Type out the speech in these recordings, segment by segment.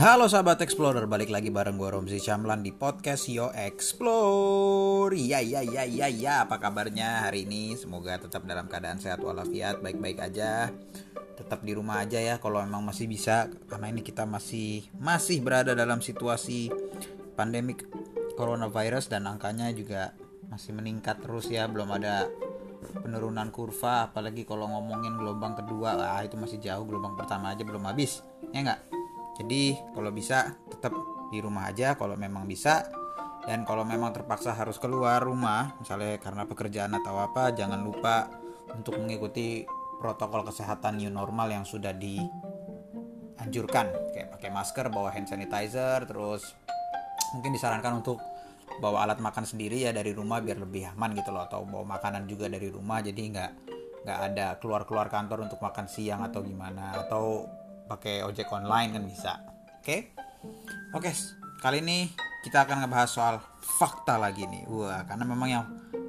Halo sahabat Explorer, balik lagi bareng gue Romzi Camlan di podcast Yo Explore Ya ya ya ya ya, apa kabarnya hari ini? Semoga tetap dalam keadaan sehat walafiat, baik-baik aja Tetap di rumah aja ya kalau memang masih bisa Karena ini kita masih masih berada dalam situasi pandemik coronavirus Dan angkanya juga masih meningkat terus ya Belum ada penurunan kurva Apalagi kalau ngomongin gelombang kedua Wah itu masih jauh, gelombang pertama aja belum habis Ya nggak? Jadi kalau bisa tetap di rumah aja kalau memang bisa. Dan kalau memang terpaksa harus keluar rumah misalnya karena pekerjaan atau apa jangan lupa untuk mengikuti protokol kesehatan new normal yang sudah dianjurkan. Kayak pakai masker bawa hand sanitizer terus mungkin disarankan untuk bawa alat makan sendiri ya dari rumah biar lebih aman gitu loh. Atau bawa makanan juga dari rumah jadi nggak nggak ada keluar keluar kantor untuk makan siang atau gimana. Atau pakai ojek online kan bisa. Oke. Okay? Oke, okay, kali ini kita akan ngebahas soal fakta lagi nih. Wah, karena memang yang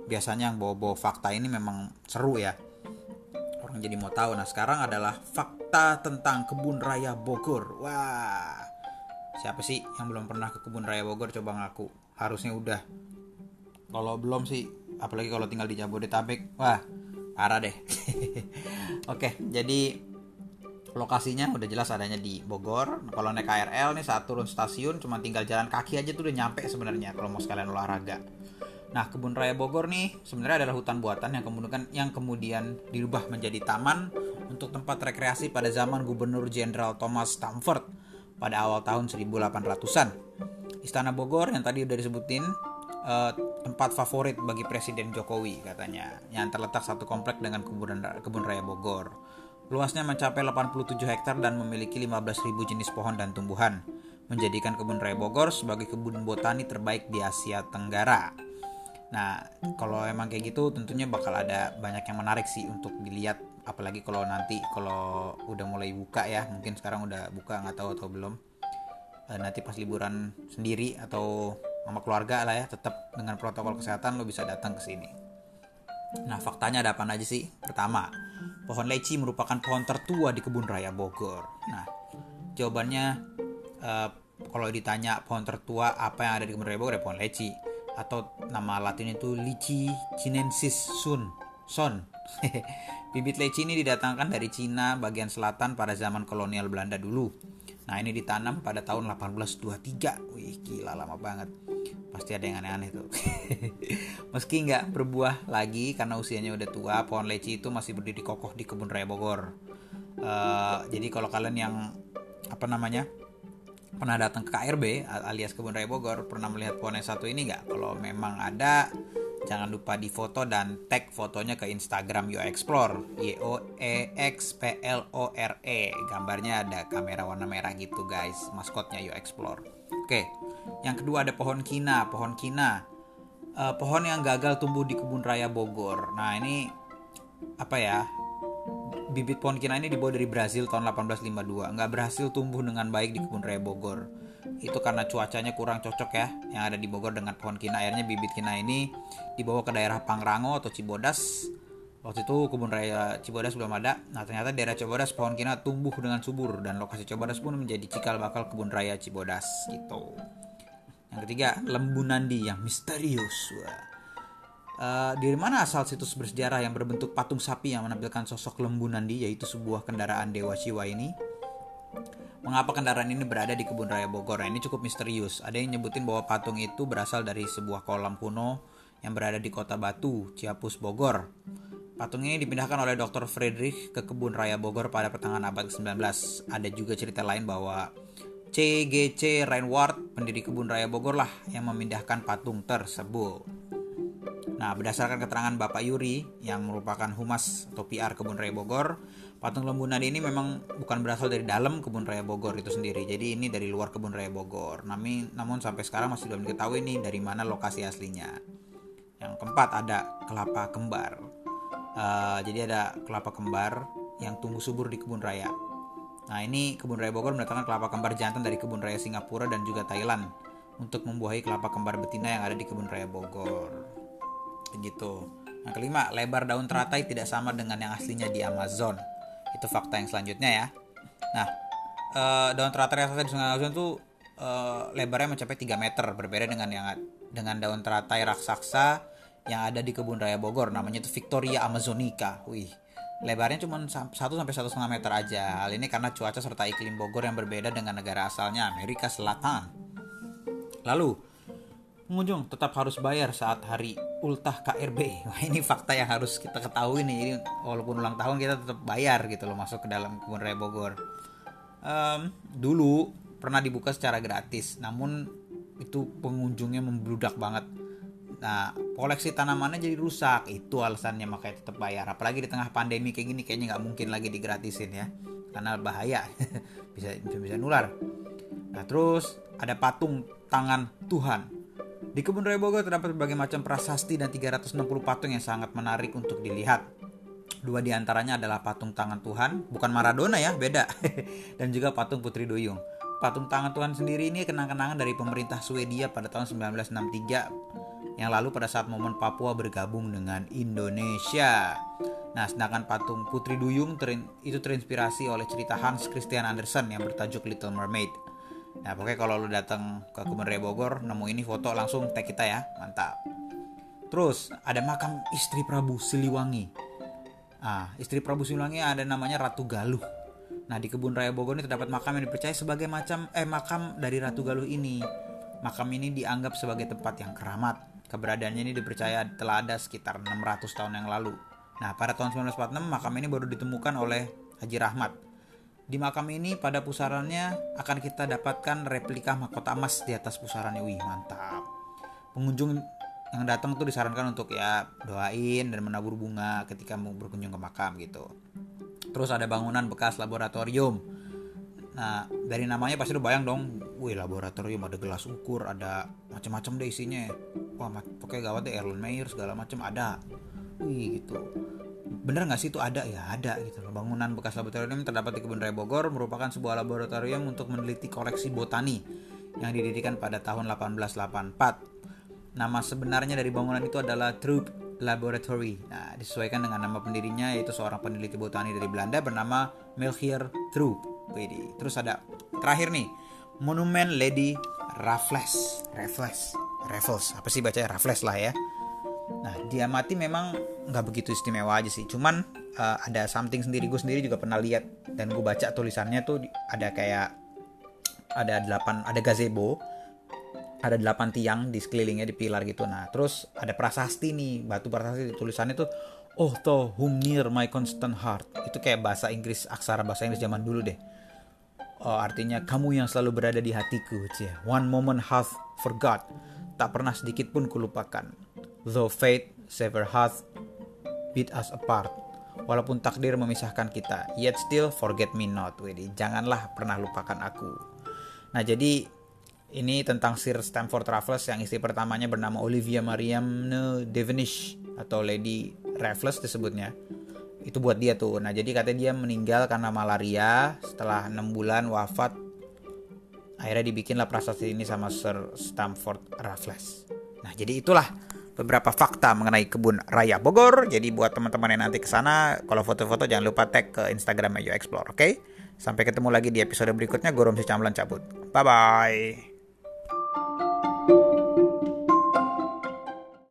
biasanya yang bawa-bawa fakta ini memang seru ya. Orang jadi mau tahu. Nah, sekarang adalah fakta tentang kebun raya Bogor. Wah. Siapa sih yang belum pernah ke kebun raya Bogor coba ngaku? Harusnya udah. Kalau belum sih, apalagi kalau tinggal di Jabodetabek, wah, parah deh. Oke, jadi lokasinya udah jelas adanya di Bogor. Kalau naik KRL nih saat turun stasiun cuma tinggal jalan kaki aja tuh udah nyampe sebenarnya kalau mau sekalian olahraga. Nah, Kebun Raya Bogor nih sebenarnya adalah hutan buatan yang kemudian yang kemudian dirubah menjadi taman untuk tempat rekreasi pada zaman Gubernur Jenderal Thomas Stamford pada awal tahun 1800-an. Istana Bogor yang tadi udah disebutin uh, tempat favorit bagi Presiden Jokowi katanya yang terletak satu komplek dengan kebun kebun raya Bogor. Luasnya mencapai 87 hektar dan memiliki 15.000 jenis pohon dan tumbuhan, menjadikan kebun raya Bogor sebagai kebun botani terbaik di Asia Tenggara. Nah, kalau emang kayak gitu tentunya bakal ada banyak yang menarik sih untuk dilihat apalagi kalau nanti kalau udah mulai buka ya, mungkin sekarang udah buka nggak tahu atau belum. E, nanti pas liburan sendiri atau sama keluarga lah ya, tetap dengan protokol kesehatan lo bisa datang ke sini. Nah, faktanya ada apa aja sih? Pertama, pohon leci merupakan pohon tertua di kebun raya Bogor. Nah, jawabannya uh, kalau ditanya pohon tertua apa yang ada di kebun raya Bogor ya pohon leci atau nama latin itu Lici chinensis sun son. Bibit leci ini didatangkan dari Cina bagian selatan pada zaman kolonial Belanda dulu. Nah, ini ditanam pada tahun 1823. Wih, gila lama banget pasti ada yang aneh-aneh tuh. Meski nggak berbuah lagi karena usianya udah tua pohon leci itu masih berdiri kokoh di kebun raya Bogor. Uh, jadi kalau kalian yang apa namanya pernah datang ke KRB alias kebun raya Bogor pernah melihat pohon yang satu ini nggak? Kalau memang ada jangan lupa di foto dan tag fotonya ke Instagram Yo Explore Y O E X P L O R E gambarnya ada kamera warna merah gitu guys maskotnya Yo Explore oke yang kedua ada pohon kina, pohon kina. Uh, pohon yang gagal tumbuh di kebun raya Bogor. Nah, ini apa ya? Bibit pohon kina ini dibawa dari Brazil tahun 1852. Nggak berhasil tumbuh dengan baik di kebun raya Bogor. Itu karena cuacanya kurang cocok ya, yang ada di Bogor dengan pohon kina. Akhirnya bibit kina ini dibawa ke daerah Pangrango atau Cibodas Waktu itu kebun raya Cibodas belum ada. Nah ternyata daerah Cibodas pohon kina tumbuh dengan subur dan lokasi Cibodas pun menjadi cikal bakal kebun raya Cibodas gitu. Yang ketiga, Lembu Nandi yang misterius. Uh, dari mana asal situs bersejarah yang berbentuk patung sapi yang menampilkan sosok lembu nandi yaitu sebuah kendaraan dewa Siwa ini? Mengapa kendaraan ini berada di kebun raya Bogor? Nah, ini cukup misterius. Ada yang nyebutin bahwa patung itu berasal dari sebuah kolam kuno yang berada di kota Batu, Ciapus, Bogor. Patung ini dipindahkan oleh Dr. Friedrich ke kebun raya Bogor pada pertengahan abad ke-19. Ada juga cerita lain bahwa CGC Reinward, pendiri kebun raya Bogor lah yang memindahkan patung tersebut. Nah, berdasarkan keterangan Bapak Yuri yang merupakan humas atau PR kebun raya Bogor, patung lembu nadi ini memang bukan berasal dari dalam kebun raya Bogor itu sendiri. Jadi ini dari luar kebun raya Bogor. Namun, namun sampai sekarang masih belum diketahui nih dari mana lokasi aslinya. Yang keempat ada kelapa kembar. Uh, jadi ada kelapa kembar yang tumbuh subur di kebun raya. Nah ini kebun raya Bogor mendatangkan kelapa kembar jantan dari kebun raya Singapura dan juga Thailand untuk membuahi kelapa kembar betina yang ada di kebun raya Bogor. Begitu. Yang kelima, lebar daun teratai tidak sama dengan yang aslinya di Amazon. Itu fakta yang selanjutnya ya. Nah, uh, daun teratai raksasa di Sungai Amazon tuh uh, lebarnya mencapai 3 meter berbeda dengan yang dengan daun teratai raksasa yang ada di kebun raya Bogor namanya itu Victoria Amazonica. Wih, lebarnya cuma 1 sampai 1,5 meter aja. Hal ini karena cuaca serta iklim Bogor yang berbeda dengan negara asalnya Amerika Selatan. Lalu, pengunjung tetap harus bayar saat hari ultah KRB. Wah, ini fakta yang harus kita ketahui nih. Jadi walaupun ulang tahun kita tetap bayar gitu loh masuk ke dalam kebun raya Bogor. Um, dulu pernah dibuka secara gratis, namun itu pengunjungnya membludak banget Nah, koleksi tanamannya jadi rusak. Itu alasannya makanya tetap bayar. Apalagi di tengah pandemi kayak gini kayaknya nggak mungkin lagi digratisin ya. Karena bahaya. bisa, bisa bisa nular. Nah, terus ada patung tangan Tuhan. Di Kebun Raya Bogor terdapat berbagai macam prasasti dan 360 patung yang sangat menarik untuk dilihat. Dua di antaranya adalah patung tangan Tuhan, bukan Maradona ya, beda. dan juga patung Putri Duyung. Patung tangan Tuhan sendiri ini kenang-kenangan dari pemerintah Swedia pada tahun 1963 yang lalu pada saat momen Papua bergabung dengan Indonesia. Nah, sedangkan patung Putri Duyung itu terinspirasi oleh cerita Hans Christian Andersen yang bertajuk Little Mermaid. Nah, pokoknya kalau lu datang ke Kebun Raya Bogor, nemu ini foto langsung tag kita ya, mantap. Terus ada makam istri Prabu Siliwangi. Ah, istri Prabu Siliwangi ada namanya Ratu Galuh. Nah, di Kebun Raya Bogor ini terdapat makam yang dipercaya sebagai macam eh makam dari Ratu Galuh ini. Makam ini dianggap sebagai tempat yang keramat Keberadaannya ini dipercaya telah ada sekitar 600 tahun yang lalu. Nah, pada tahun 1946 makam ini baru ditemukan oleh Haji Rahmat. Di makam ini pada pusarannya akan kita dapatkan replika mahkota emas di atas pusarannya. Wih, mantap. Pengunjung yang datang tuh disarankan untuk ya doain dan menabur bunga ketika mau berkunjung ke makam gitu. Terus ada bangunan bekas laboratorium Nah, dari namanya pasti udah bayang dong, wih laboratorium ada gelas ukur, ada macam-macam deh isinya. Wah, pokoknya gawat deh Erlen Meyer segala macam ada. Wih gitu. Bener nggak sih itu ada ya ada gitu loh. Bangunan bekas laboratorium terdapat di Kebun Raya Bogor merupakan sebuah laboratorium untuk meneliti koleksi botani yang didirikan pada tahun 1884. Nama sebenarnya dari bangunan itu adalah Troop Laboratory. Nah, disesuaikan dengan nama pendirinya yaitu seorang peneliti botani dari Belanda bernama Melchior Troop. Widi. Terus ada terakhir nih, Monumen Lady Raffles. Raffles. Raffles. Apa sih bacanya Raffles lah ya. Nah, dia mati memang nggak begitu istimewa aja sih. Cuman uh, ada something sendiri. Gue sendiri juga pernah lihat dan gue baca tulisannya tuh ada kayak ada delapan ada gazebo ada delapan tiang di sekelilingnya di pilar gitu. Nah terus ada prasasti nih batu prasasti. Tulisannya tuh oh to whom near my constant heart itu kayak bahasa Inggris aksara bahasa Inggris zaman dulu deh. Oh, artinya kamu yang selalu berada di hatiku cie. one moment hath forgot. Tak pernah sedikit pun kulupakan. Though fate sever hath beat us apart. Walaupun takdir memisahkan kita yet still forget me not Wedi. janganlah pernah lupakan aku. Nah jadi ini tentang Sir Stamford Raffles yang istri pertamanya bernama Olivia Mariamne Devenish atau Lady Raffles disebutnya. Itu buat dia tuh. Nah jadi katanya dia meninggal karena malaria. Setelah enam bulan wafat akhirnya dibikinlah prasasti ini sama Sir Stamford Raffles. Nah jadi itulah beberapa fakta mengenai kebun raya Bogor. Jadi buat teman-teman yang nanti ke sana kalau foto-foto jangan lupa tag ke Instagram Ayo Explore oke? Okay? sampai ketemu lagi di episode berikutnya. Gorom si Camlan cabut. Bye bye